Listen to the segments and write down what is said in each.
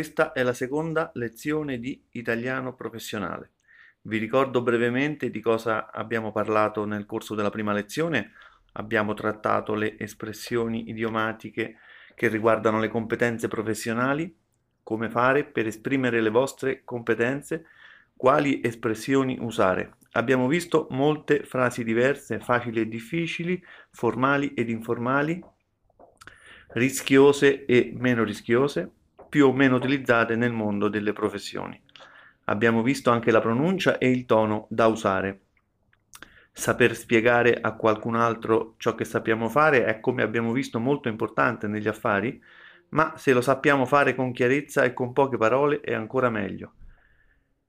Questa è la seconda lezione di italiano professionale. Vi ricordo brevemente di cosa abbiamo parlato nel corso della prima lezione. Abbiamo trattato le espressioni idiomatiche che riguardano le competenze professionali, come fare per esprimere le vostre competenze, quali espressioni usare. Abbiamo visto molte frasi diverse, facili e difficili, formali ed informali, rischiose e meno rischiose, più o meno utilizzate nel mondo delle professioni. Abbiamo visto anche la pronuncia e il tono da usare. Saper spiegare a qualcun altro ciò che sappiamo fare è, come abbiamo visto, molto importante negli affari, ma se lo sappiamo fare con chiarezza e con poche parole è ancora meglio.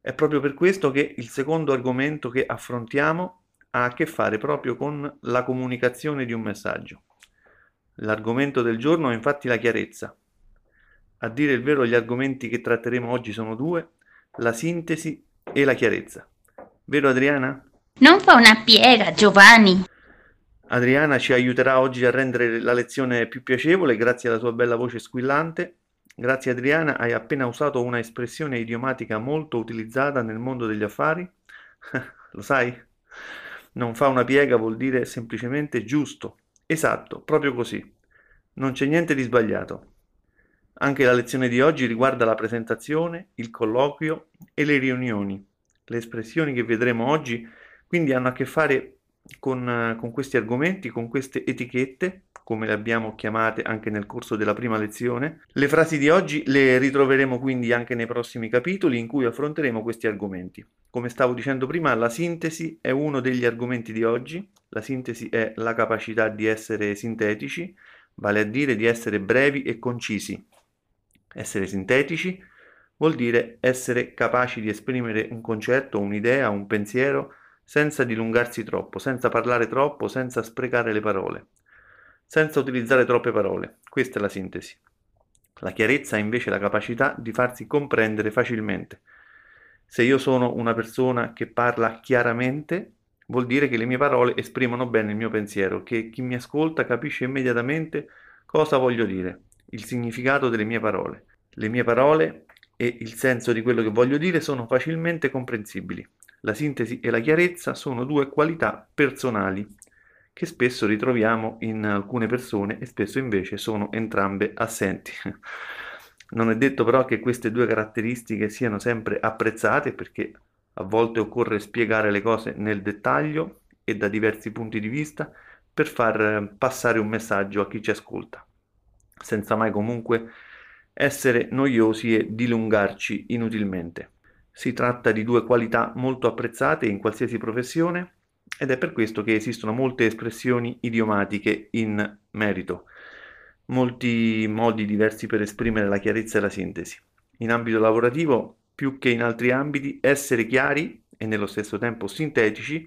È proprio per questo che il secondo argomento che affrontiamo ha a che fare proprio con la comunicazione di un messaggio. L'argomento del giorno è infatti la chiarezza. A dire il vero, gli argomenti che tratteremo oggi sono due, la sintesi e la chiarezza. Vero Adriana? Non fa una piega, Giovanni. Adriana ci aiuterà oggi a rendere la lezione più piacevole grazie alla sua bella voce squillante. Grazie Adriana, hai appena usato una espressione idiomatica molto utilizzata nel mondo degli affari. Lo sai? Non fa una piega vuol dire semplicemente giusto. Esatto, proprio così. Non c'è niente di sbagliato. Anche la lezione di oggi riguarda la presentazione, il colloquio e le riunioni. Le espressioni che vedremo oggi quindi hanno a che fare con, con, questi argomenti, con queste etichette, come le abbiamo chiamate anche nel corso della prima lezione. Le frasi di oggi le ritroveremo quindi anche nei prossimi capitoli in cui affronteremo questi argomenti. Come stavo dicendo prima, la sintesi è uno degli argomenti di oggi. La sintesi è la capacità di essere sintetici, vale a dire di essere brevi e concisi. Essere sintetici vuol dire essere capaci di esprimere un concetto, un'idea, un pensiero senza dilungarsi troppo, senza parlare troppo, senza sprecare le parole, senza utilizzare troppe parole. Questa è la sintesi. La chiarezza è invece la capacità di farsi comprendere facilmente. Se io sono una persona che parla chiaramente, vuol dire che le mie parole esprimono bene il mio pensiero, che chi mi ascolta capisce immediatamente cosa voglio dire il significato delle mie parole. Le mie parole e il senso di quello che voglio dire sono facilmente comprensibili. La sintesi e la chiarezza sono due qualità personali che spesso ritroviamo in alcune persone e spesso invece sono entrambe assenti. Non è detto però che queste due caratteristiche siano sempre apprezzate perché a volte occorre spiegare le cose nel dettaglio e da diversi punti di vista per far passare un messaggio a chi ci ascolta senza mai comunque essere noiosi e dilungarci inutilmente. Si tratta di due qualità molto apprezzate in qualsiasi professione ed è per questo che esistono molte espressioni idiomatiche in merito, molti modi diversi per esprimere la chiarezza e la sintesi. In ambito lavorativo, più che in altri ambiti, essere chiari e nello stesso tempo sintetici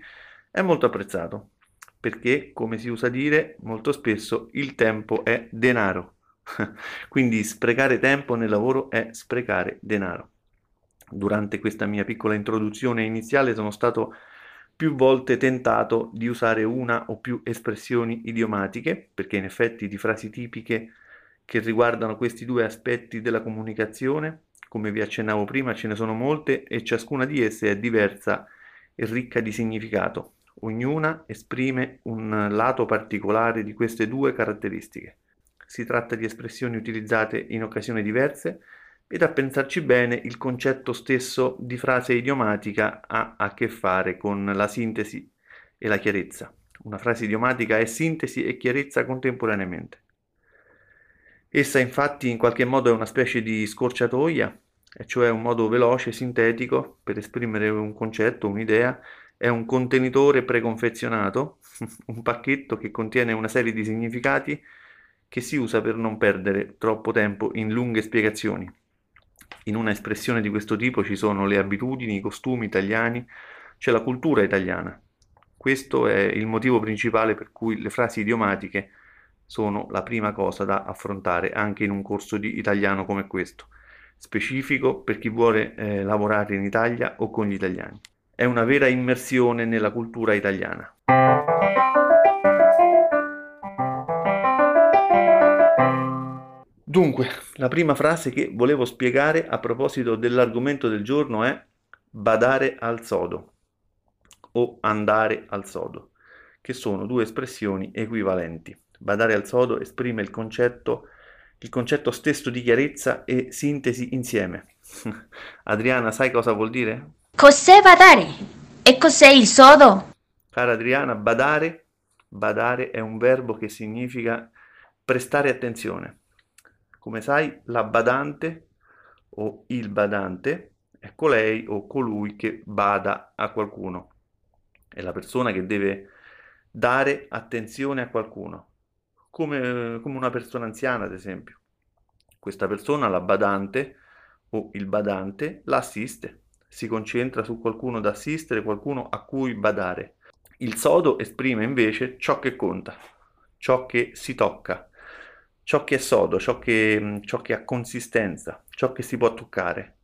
è molto apprezzato, perché, come si usa dire molto spesso, il tempo è denaro Quindi sprecare tempo nel lavoro è sprecare denaro. Durante questa mia piccola introduzione iniziale sono stato più volte tentato di usare una o più espressioni idiomatiche, perché in effetti di frasi tipiche che riguardano questi due aspetti della comunicazione, come vi accennavo prima, ce ne sono molte e ciascuna di esse è diversa e ricca di significato. Ognuna esprime un lato particolare di queste due caratteristiche. Si tratta di espressioni utilizzate in occasioni diverse ed a pensarci bene il concetto stesso di frase idiomatica ha a che fare con la sintesi e la chiarezza. Una frase idiomatica è sintesi e chiarezza contemporaneamente. Essa infatti in qualche modo è una specie di scorciatoia, e cioè un modo veloce, sintetico per esprimere un concetto, un'idea, è un contenitore preconfezionato, un pacchetto che contiene una serie di significati che si usa per non perdere troppo tempo in lunghe spiegazioni. In una espressione di questo tipo ci sono le abitudini, i costumi italiani, c'è la cultura italiana. Questo è il motivo principale per cui le frasi idiomatiche sono la prima cosa da affrontare anche in un corso di italiano come questo, specifico per chi vuole eh, lavorare in Italia o con gli italiani. È una vera immersione nella cultura italiana. Dunque, la prima frase che volevo spiegare a proposito dell'argomento del giorno è badare al sodo o andare al sodo, che sono due espressioni equivalenti. Badare al sodo esprime il concetto, il concetto stesso di chiarezza e sintesi insieme. Adriana, sai cosa vuol dire? Cos'è badare? E cos'è il sodo? Cara Adriana, badare, badare è un verbo che significa prestare attenzione come sai, la badante o il badante è colei o colui che bada a qualcuno. È la persona che deve dare attenzione a qualcuno, come, come una persona anziana, ad esempio. Questa persona, la badante o il badante, l'assiste, si concentra su qualcuno da assistere, qualcuno a cui badare. Il sodo esprime invece ciò che conta, ciò che si tocca, ciò che è sodo, ciò che, mm, ciò che ha consistenza, ciò che si può toccare.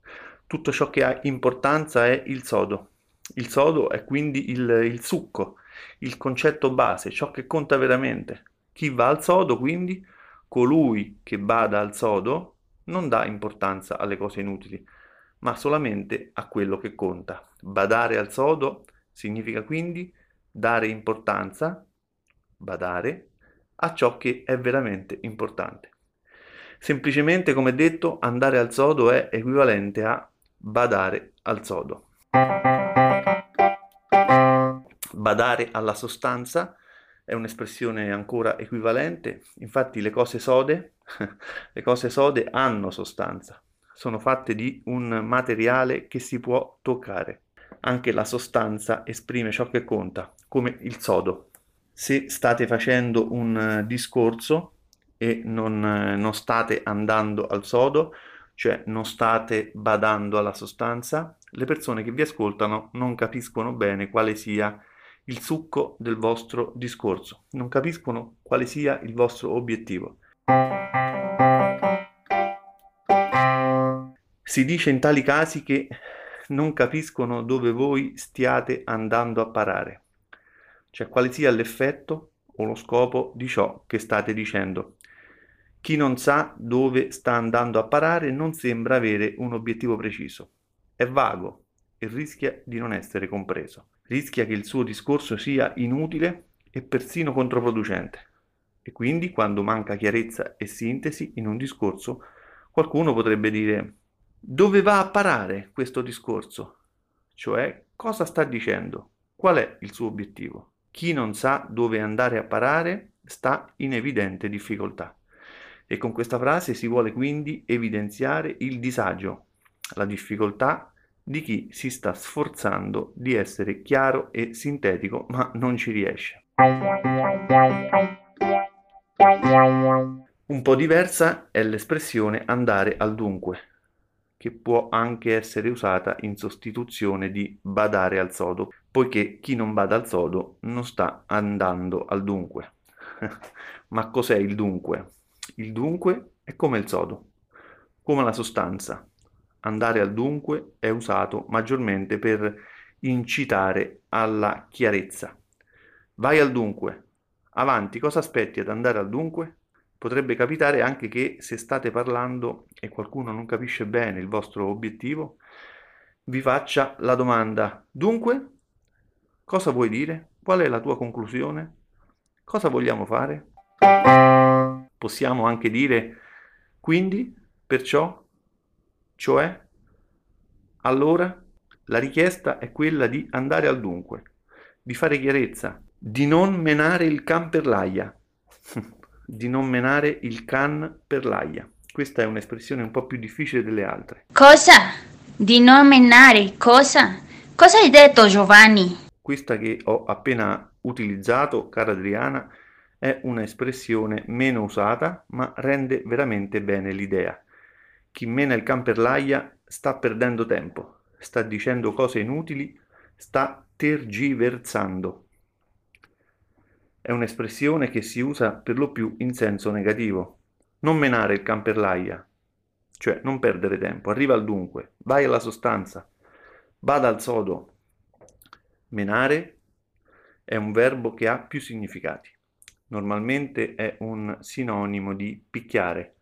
Tutto ciò che ha importanza è il sodo. Il sodo è quindi il, il succo, il concetto base, ciò che conta veramente. Chi va al sodo, quindi, colui che bada al sodo, non dà importanza alle cose inutili, ma solamente a quello che conta. Badare al sodo significa quindi dare importanza, badare, a ciò che è veramente importante. Semplicemente, come detto, andare al sodo è equivalente a badare al sodo. Badare alla sostanza è un'espressione ancora equivalente, infatti le cose sode, le cose sode hanno sostanza, sono fatte di un materiale che si può toccare. Anche la sostanza esprime ciò che conta, come il sodo, se state facendo un eh, discorso e non, eh, non state andando al sodo, cioè non state badando alla sostanza, le persone che vi ascoltano non capiscono bene quale sia il succo del vostro discorso, non capiscono quale sia il vostro obiettivo. Si dice in tali casi che non capiscono dove voi stiate andando a parare cioè quale sia l'effetto o lo scopo di ciò che state dicendo. Chi non sa dove sta andando a parare non sembra avere un obiettivo preciso, è vago e rischia di non essere compreso. Rischia che il suo discorso sia inutile e persino controproducente. E quindi, quando manca chiarezza e sintesi in un discorso, qualcuno potrebbe dire dove va a parare questo discorso? Cioè, cosa sta dicendo? Qual è il suo obiettivo? Chi non sa dove andare a parare sta in evidente difficoltà. E con questa frase si vuole quindi evidenziare il disagio, la difficoltà di chi si sta sforzando di essere chiaro e sintetico ma non ci riesce. Un po' diversa è l'espressione andare al dunque, che può anche essere usata in sostituzione di badare al sodo, poiché chi non bada al sodo non sta andando al dunque. Ma cos'è il dunque? Il dunque è come il sodo, come la sostanza. Andare al dunque è usato maggiormente per incitare alla chiarezza. Vai al dunque. Avanti, cosa aspetti ad andare al dunque? Potrebbe capitare anche che se state parlando e qualcuno non capisce bene il vostro obiettivo, vi faccia la domanda, dunque, cosa vuoi dire? Qual è la tua conclusione? Cosa vogliamo fare? Possiamo anche dire, quindi, perciò, cioè, allora, la richiesta è quella di andare al dunque, di fare chiarezza, di non menare il can per l'aia. di non menare il can per l'aia. Questa è un'espressione un po' più difficile delle altre. Cosa? Di non menare cosa? Cosa hai detto Giovanni? Questa che ho appena utilizzato, cara Adriana, è un'espressione meno usata, ma rende veramente bene l'idea. Chi mena il can l'aia sta perdendo tempo, sta dicendo cose inutili, sta tergiversando è un'espressione che si usa per lo più in senso negativo. Non menare il can l'aia, cioè non perdere tempo, arriva al dunque, vai alla sostanza, bada al sodo. Menare è un verbo che ha più significati. Normalmente è un sinonimo di picchiare,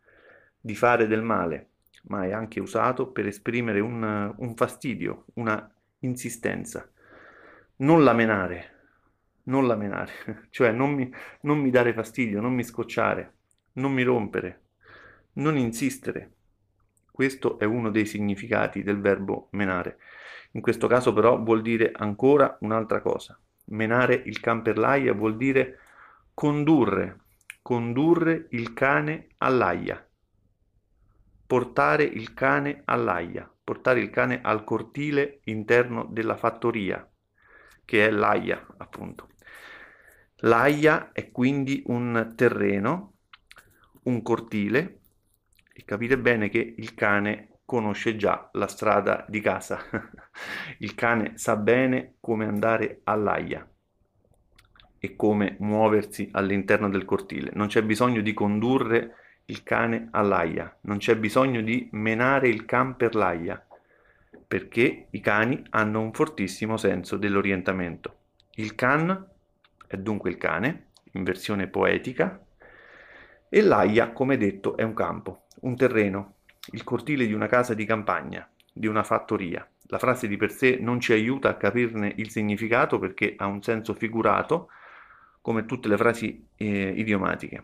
di fare del male, ma è anche usato per esprimere un, un fastidio, una insistenza. Non la menare, non la menare, cioè non mi, non mi dare fastidio, non mi scocciare, non mi rompere, non insistere. Questo è uno dei significati del verbo menare. In questo caso però vuol dire ancora un'altra cosa. Menare il can per l'aia vuol dire condurre, condurre il cane all'aia, portare il cane all'aia, portare il cane al cortile interno della fattoria, che è l'aia, appunto. L'aia è quindi un terreno, un cortile, e capite bene che il cane conosce già la strada di casa. il cane sa bene come andare all'aia e come muoversi all'interno del cortile. Non c'è bisogno di condurre il cane all'aia, non c'è bisogno di menare il can per l'aia, perché i cani hanno un fortissimo senso dell'orientamento. Il can è dunque il cane, in versione poetica, e l'aia, come detto, è un campo, un terreno, il cortile di una casa di campagna, di una fattoria. La frase di per sé non ci aiuta a capirne il significato perché ha un senso figurato, come tutte le frasi eh, idiomatiche.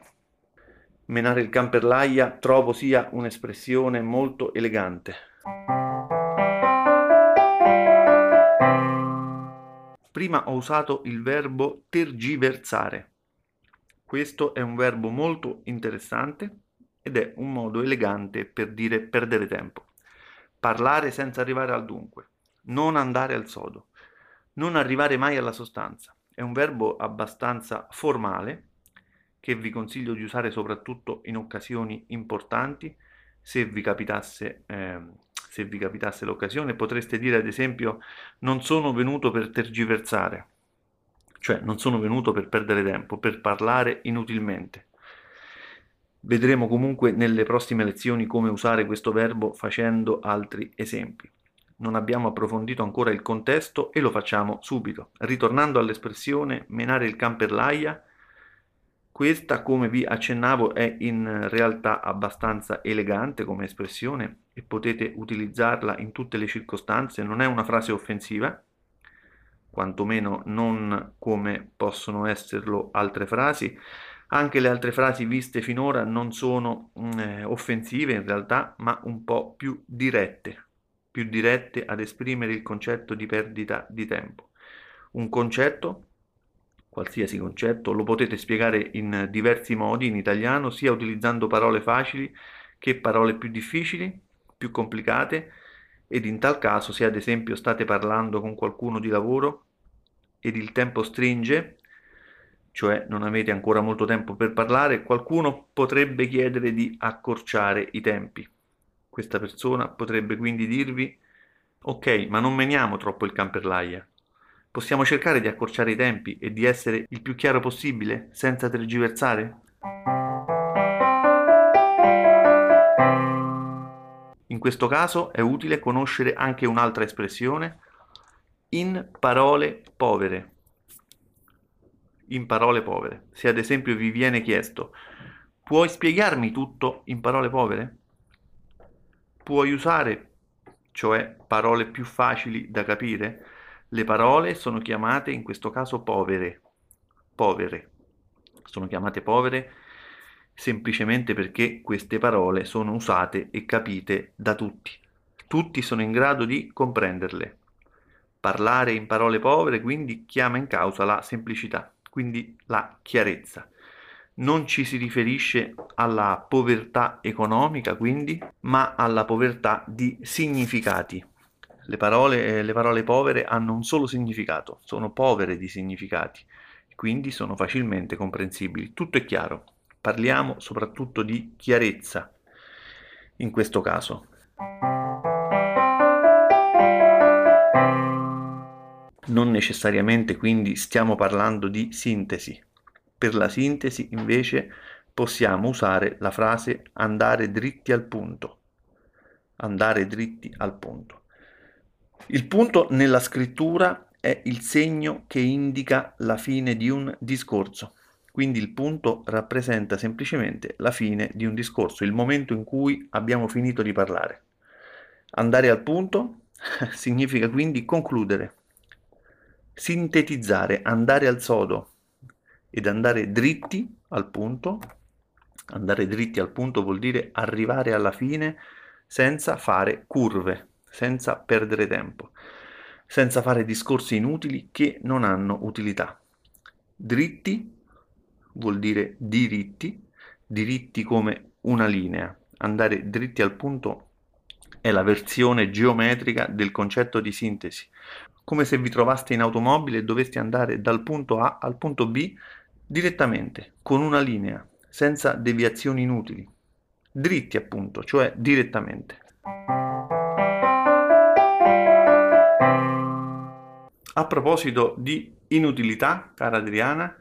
Menare il can per l'aia trovo sia un'espressione molto elegante. Prima ho usato il verbo tergiversare. Questo è un verbo molto interessante ed è un modo elegante per dire perdere tempo. Parlare senza arrivare al dunque, non andare al sodo, non arrivare mai alla sostanza. È un verbo abbastanza formale che vi consiglio di usare soprattutto in occasioni importanti. Se vi capitasse eh, se vi capitasse l'occasione, potreste dire ad esempio non sono venuto per tergiversare, cioè non sono venuto per perdere tempo, per parlare inutilmente. Vedremo comunque nelle prossime lezioni come usare questo verbo facendo altri esempi. Non abbiamo approfondito ancora il contesto e lo facciamo subito. Ritornando all'espressione menare il can per l'aia, questa, come vi accennavo, è in realtà abbastanza elegante come espressione e potete utilizzarla in tutte le circostanze, non è una frase offensiva, quantomeno non come possono esserlo altre frasi. Anche le altre frasi viste finora non sono mm, eh, offensive in realtà, ma un po' più dirette, più dirette ad esprimere il concetto di perdita di tempo. Un concetto qualsiasi concetto, lo potete spiegare in diversi modi in italiano, sia utilizzando parole facili che parole più difficili, più complicate, ed in tal caso se ad esempio state parlando con qualcuno di lavoro ed il tempo stringe, cioè non avete ancora molto tempo per parlare, qualcuno potrebbe chiedere di accorciare i tempi. Questa persona potrebbe quindi dirvi ok, ma non meniamo troppo il camperlaia. Possiamo cercare di accorciare i tempi e di essere il più chiaro possibile senza tergiversare? In questo caso è utile conoscere anche un'altra espressione in parole povere. In parole povere. Se ad esempio vi viene chiesto puoi spiegarmi tutto in parole povere? Puoi usare, cioè parole più facili da capire? Le parole sono chiamate in questo caso povere. Povere. Sono chiamate povere semplicemente perché queste parole sono usate e capite da tutti. Tutti sono in grado di comprenderle. Parlare in parole povere quindi chiama in causa la semplicità, quindi la chiarezza. Non ci si riferisce alla povertà economica, quindi, ma alla povertà di significati. Le parole, eh, le parole povere hanno un solo significato, sono povere di significati, quindi sono facilmente comprensibili. Tutto è chiaro. Parliamo soprattutto di chiarezza in questo caso. Non necessariamente quindi stiamo parlando di sintesi. Per la sintesi invece possiamo usare la frase andare dritti al punto. Andare dritti al punto. Il punto nella scrittura è il segno che indica la fine di un discorso. Quindi il punto rappresenta semplicemente la fine di un discorso, il momento in cui abbiamo finito di parlare. Andare al punto significa quindi concludere, sintetizzare, andare al sodo ed andare dritti al punto. Andare dritti al punto vuol dire arrivare alla fine senza fare curve, senza perdere tempo, senza fare discorsi inutili che non hanno utilità. Dritti vuol dire diritti, diritti come una linea. Andare dritti al punto è la versione geometrica del concetto di sintesi. Come se vi trovaste in automobile e doveste andare dal punto A al punto B direttamente, con una linea, senza deviazioni inutili. Dritti appunto, cioè direttamente. A proposito di inutilità, cara Adriana,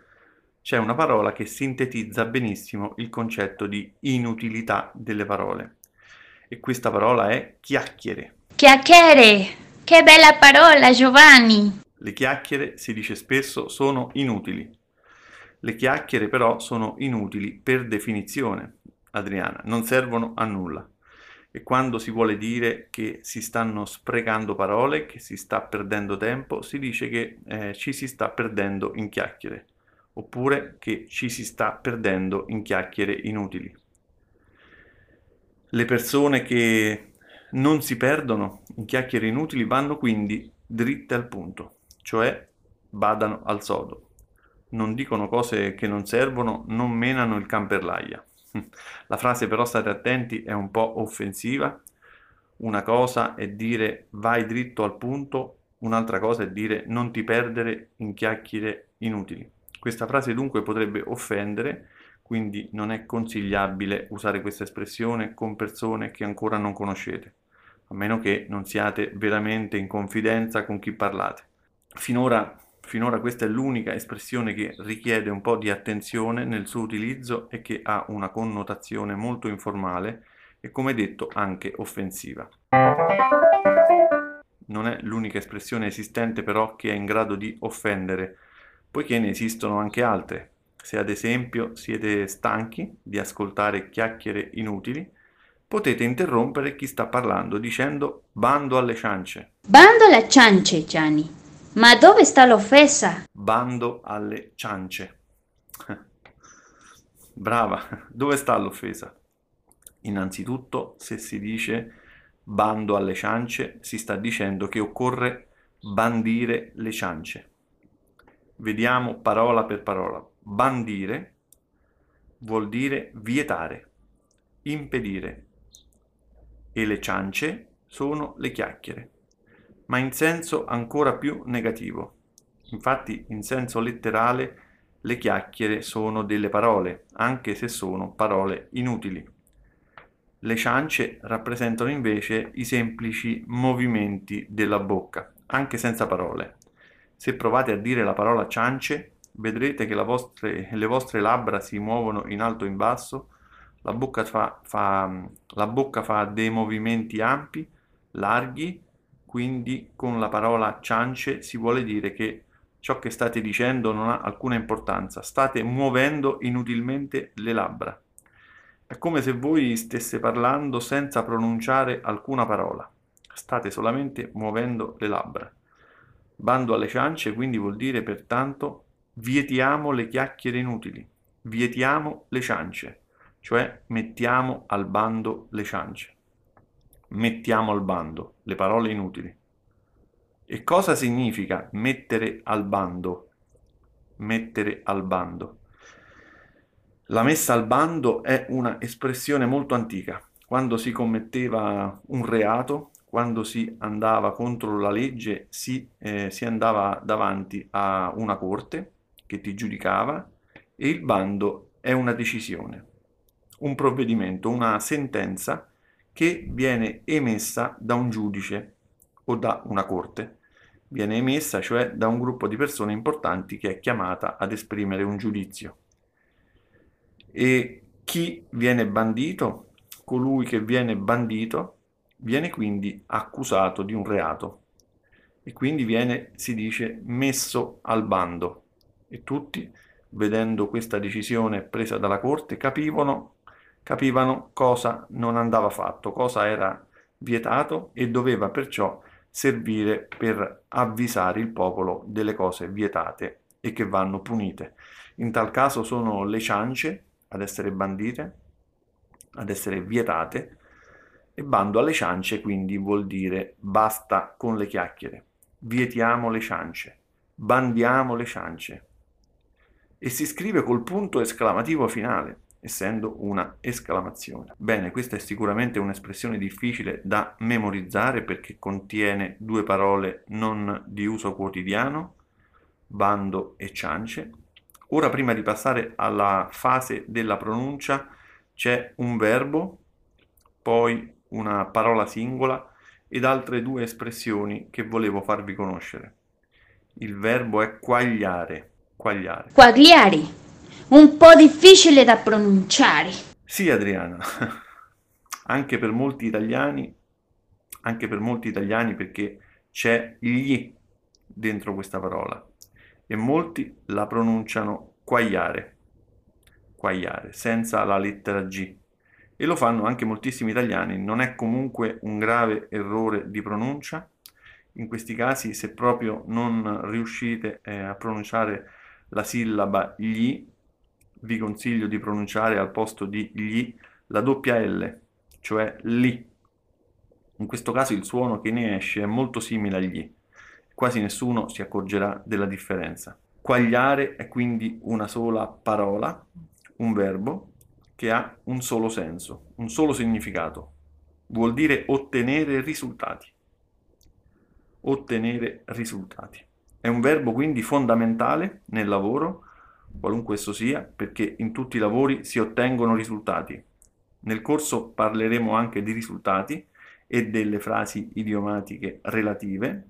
c'è una parola che sintetizza benissimo il concetto di inutilità delle parole. E questa parola è chiacchiere. Chiacchiere! Che bella parola, Giovanni! Le chiacchiere, si dice spesso, sono inutili. Le chiacchiere però sono inutili per definizione, Adriana, non servono a nulla. E quando si vuole dire che si stanno sprecando parole, che si sta perdendo tempo, si dice che eh, ci si sta perdendo in chiacchiere oppure che ci si sta perdendo in chiacchiere inutili. Le persone che non si perdono in chiacchiere inutili vanno quindi dritte al punto, cioè badano al sodo. Non dicono cose che non servono, non menano il can per l'aia. La frase però state attenti è un po' offensiva. Una cosa è dire vai dritto al punto, un'altra cosa è dire non ti perdere in chiacchiere inutili. Questa frase dunque potrebbe offendere, quindi non è consigliabile usare questa espressione con persone che ancora non conoscete, a meno che non siate veramente in confidenza con chi parlate. Finora, finora questa è l'unica espressione che richiede un po' di attenzione nel suo utilizzo e che ha una connotazione molto informale e come detto anche offensiva. Non è l'unica espressione esistente però che è in grado di offendere poiché ne esistono anche altre. Se ad esempio siete stanchi di ascoltare chiacchiere inutili, potete interrompere chi sta parlando dicendo bando alle ciance. Bando alle ciance, Gianni. Ma dove sta l'offesa? Bando alle ciance. Brava, dove sta l'offesa? Innanzitutto, se si dice bando alle ciance, si sta dicendo che occorre bandire le ciance. Vediamo parola per parola. Bandire vuol dire vietare, impedire e le ciance sono le chiacchiere, ma in senso ancora più negativo. Infatti in senso letterale le chiacchiere sono delle parole, anche se sono parole inutili. Le ciance rappresentano invece i semplici movimenti della bocca, anche senza parole. Se provate a dire la parola ciance, vedrete che vostre, le vostre labbra si muovono in alto e in basso, la bocca, fa, fa, la bocca fa dei movimenti ampi, larghi, quindi con la parola ciance si vuole dire che ciò che state dicendo non ha alcuna importanza, state muovendo inutilmente le labbra. È come se voi stesse parlando senza pronunciare alcuna parola, state solamente muovendo le labbra. Bando alle ciance quindi vuol dire pertanto vietiamo le chiacchiere inutili, vietiamo le ciance, cioè mettiamo al bando le ciance. Mettiamo al bando le parole inutili. E cosa significa mettere al bando? Mettere al bando. La messa al bando è una espressione molto antica. Quando si commetteva un reato, quando si andava contro la legge si, eh, si andava davanti a una corte che ti giudicava e il bando è una decisione, un provvedimento, una sentenza che viene emessa da un giudice o da una corte. Viene emessa cioè da un gruppo di persone importanti che è chiamata ad esprimere un giudizio. E chi viene bandito? Colui che viene bandito viene quindi accusato di un reato e quindi viene, si dice, messo al bando e tutti vedendo questa decisione presa dalla Corte, capivano, capivano cosa non andava fatto, cosa era vietato e doveva perciò servire per avvisare il popolo delle cose vietate e che vanno punite. In tal caso sono le ciance ad essere bandite, ad essere vietate, e bando alle ciance quindi vuol dire basta con le chiacchiere, vietiamo le ciance, bandiamo le ciance. E si scrive col punto esclamativo finale, essendo una esclamazione. Bene, questa è sicuramente un'espressione difficile da memorizzare perché contiene due parole non di uso quotidiano, bando e ciance. Ora prima di passare alla fase della pronuncia c'è un verbo, poi una parola singola ed altre due espressioni che volevo farvi conoscere. Il verbo è quagliare. Quagliare. Quagliare. Un po' difficile da pronunciare. Sì, Adriana. anche per molti italiani, anche per molti italiani perché c'è gli dentro questa parola e molti la pronunciano quagliare. Quagliare, senza la lettera G e lo fanno anche moltissimi italiani. Non è comunque un grave errore di pronuncia. In questi casi, se proprio non riuscite eh, a pronunciare la sillaba gli, vi consiglio di pronunciare al posto di gli la doppia L, cioè li. In questo caso il suono che ne esce è molto simile agli. Quasi nessuno si accorgerà della differenza. Quagliare è quindi una sola parola, un verbo, che ha un solo senso, un solo significato. Vuol dire ottenere risultati. Ottenere risultati. È un verbo quindi fondamentale nel lavoro, qualunque esso sia, perché in tutti i lavori si ottengono risultati. Nel corso parleremo anche di risultati e delle frasi idiomatiche relative,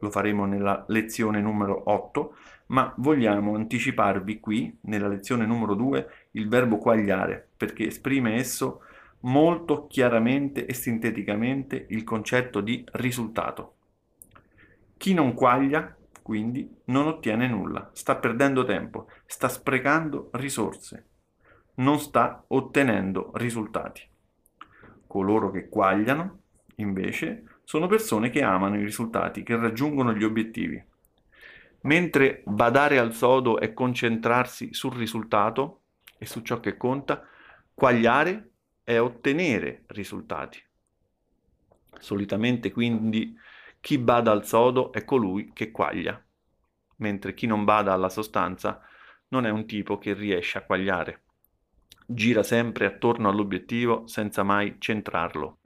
lo faremo nella lezione numero 8, ma vogliamo anticiparvi qui, nella lezione numero 2, il verbo quagliare, perché esprime esso molto chiaramente e sinteticamente il concetto di risultato. Chi non quaglia, quindi, non ottiene nulla, sta perdendo tempo, sta sprecando risorse, non sta ottenendo risultati. Coloro che quagliano, invece, sono persone che amano i risultati, che raggiungono gli obiettivi. Mentre badare al sodo è concentrarsi sul risultato e su ciò che conta, quagliare è ottenere risultati. Solitamente quindi chi bada al sodo è colui che quaglia, mentre chi non bada alla sostanza non è un tipo che riesce a quagliare. Gira sempre attorno all'obiettivo senza mai centrarlo.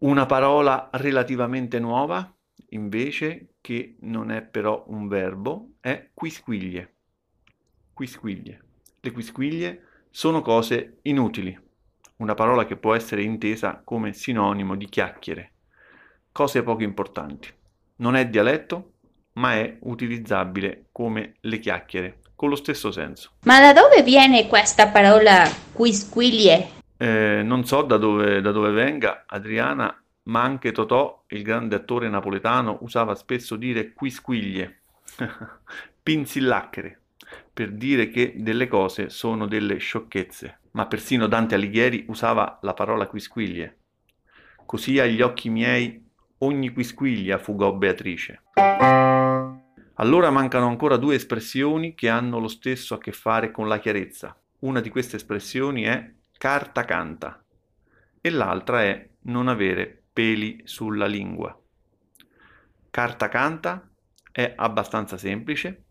Una parola relativamente nuova, invece, che non è però un verbo, è quisquiglie. Quisquiglie. Le quisquiglie sono cose inutili, una parola che può essere intesa come sinonimo di chiacchiere, cose poco importanti. Non è dialetto, ma è utilizzabile come le chiacchiere, con lo stesso senso. Ma da dove viene questa parola quisquiglie? Eh, non so da dove, da dove venga Adriana, ma anche Totò, il grande attore napoletano, usava spesso dire quisquiglie, pinzillacchere, per dire che delle cose sono delle sciocchezze. Ma persino Dante Alighieri usava la parola quisquiglie. Così agli occhi miei ogni quisquiglia fugò Beatrice. Allora mancano ancora due espressioni che hanno lo stesso a che fare con la chiarezza. Una di queste espressioni è carta canta e l'altra è non avere peli sulla lingua. Carta canta è abbastanza semplice.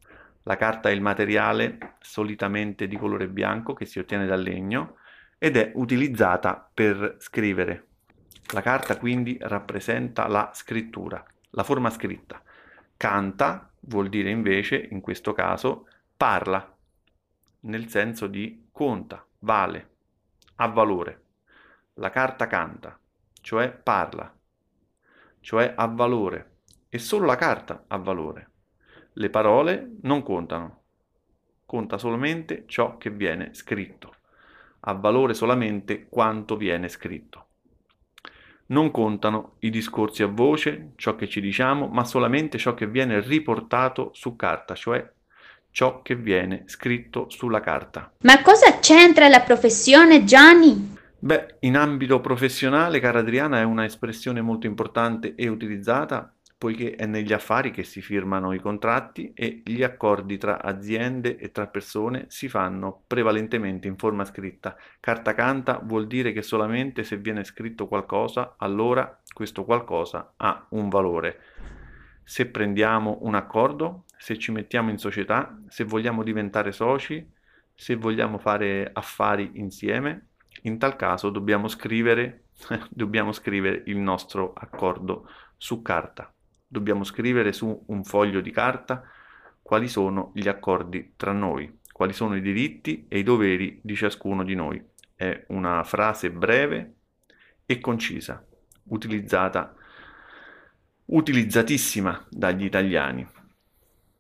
La carta è il materiale solitamente di colore bianco che si ottiene dal legno ed è utilizzata per scrivere. La carta quindi rappresenta la scrittura, la forma scritta. Canta vuol dire invece, in questo caso, parla, nel senso di conta, vale, ha valore. La carta canta, cioè parla, cioè ha valore, e solo la carta ha valore. Le parole non contano, conta solamente ciò che viene scritto, ha valore solamente quanto viene scritto. Non contano i discorsi a voce, ciò che ci diciamo, ma solamente ciò che viene riportato su carta, cioè ciò che viene scritto sulla carta. Ma cosa c'entra la professione, Gianni? Beh, in ambito professionale, cara Adriana, è una espressione molto importante e utilizzata poiché è negli affari che si firmano i contratti e gli accordi tra aziende e tra persone si fanno prevalentemente in forma scritta. Carta canta vuol dire che solamente se viene scritto qualcosa, allora questo qualcosa ha un valore. Se prendiamo un accordo, se ci mettiamo in società, se vogliamo diventare soci, se vogliamo fare affari insieme, in tal caso dobbiamo scrivere, dobbiamo scrivere il nostro accordo su carta dobbiamo scrivere su un foglio di carta quali sono gli accordi tra noi, quali sono i diritti e i doveri di ciascuno di noi. È una frase breve e concisa, utilizzata, utilizzatissima dagli italiani.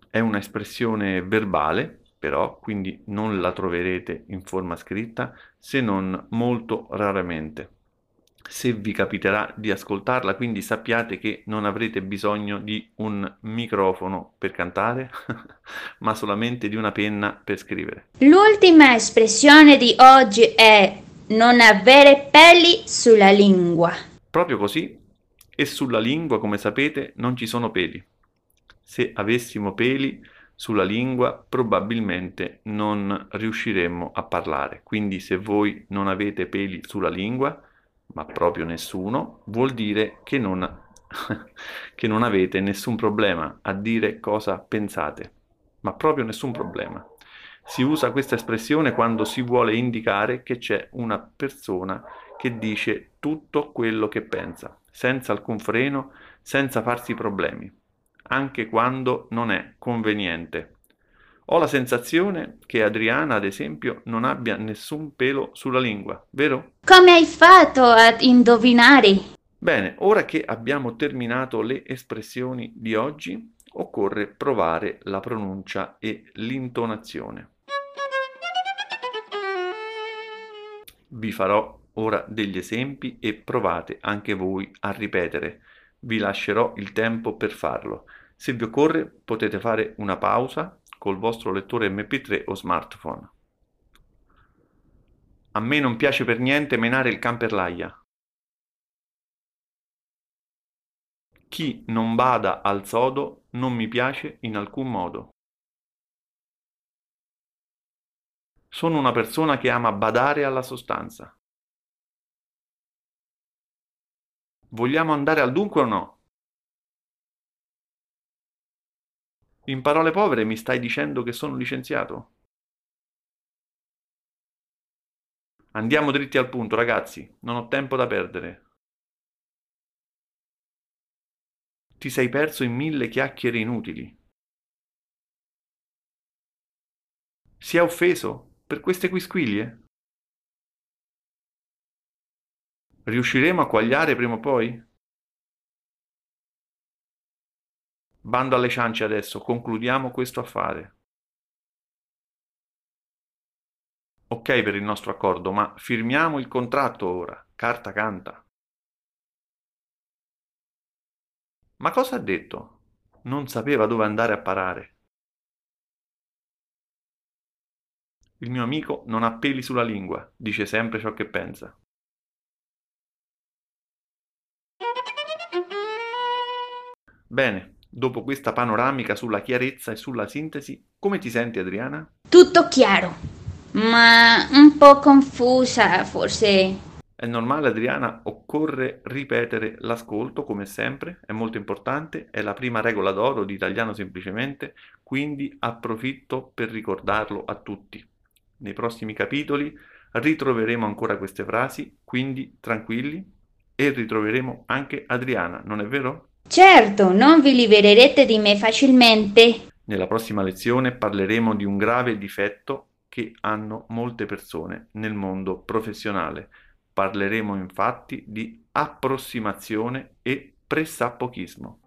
È un'espressione verbale, però, quindi non la troverete in forma scritta se non molto raramente se vi capiterà di ascoltarla, quindi sappiate che non avrete bisogno di un microfono per cantare, ma solamente di una penna per scrivere. L'ultima espressione di oggi è non avere peli sulla lingua. Proprio così, e sulla lingua, come sapete, non ci sono peli. Se avessimo peli sulla lingua, probabilmente non riusciremmo a parlare. Quindi se voi non avete peli sulla lingua, ma proprio nessuno, vuol dire che non, che non avete nessun problema a dire cosa pensate, ma proprio nessun problema. Si usa questa espressione quando si vuole indicare che c'è una persona che dice tutto quello che pensa, senza alcun freno, senza farsi problemi, anche quando non è conveniente. Ho la sensazione che Adriana, ad esempio, non abbia nessun pelo sulla lingua, vero? Come hai fatto ad indovinare? Bene, ora che abbiamo terminato le espressioni di oggi, occorre provare la pronuncia e l'intonazione. Vi farò ora degli esempi e provate anche voi a ripetere. Vi lascerò il tempo per farlo. Se vi occorre potete fare una pausa col vostro lettore MP3 o smartphone. A me non piace per niente menare il can l'aia. Chi non bada al sodo non mi piace in alcun modo. Sono una persona che ama badare alla sostanza. Vogliamo andare al dunque o no? In parole povere mi stai dicendo che sono licenziato? Andiamo dritti al punto, ragazzi, non ho tempo da perdere. Ti sei perso in mille chiacchiere inutili. Si è offeso per queste quisquiglie? Riusciremo a quagliare prima o poi? Bando alle ciance adesso, concludiamo questo affare. Ok per il nostro accordo, ma firmiamo il contratto ora, carta canta. Ma cosa ha detto? Non sapeva dove andare a parare. Il mio amico non ha peli sulla lingua, dice sempre ciò che pensa. Bene, Dopo questa panoramica sulla chiarezza e sulla sintesi, come ti senti Adriana? Tutto chiaro, ma un po' confusa forse. È normale Adriana, occorre ripetere l'ascolto come sempre, è molto importante, è la prima regola d'oro di italiano semplicemente, quindi approfitto per ricordarlo a tutti. Nei prossimi capitoli ritroveremo ancora queste frasi, quindi tranquilli e ritroveremo anche Adriana, non è vero? Certo, non vi libererete di me facilmente. Nella prossima lezione parleremo di un grave difetto che hanno molte persone nel mondo professionale. Parleremo infatti di approssimazione e pressappochismo.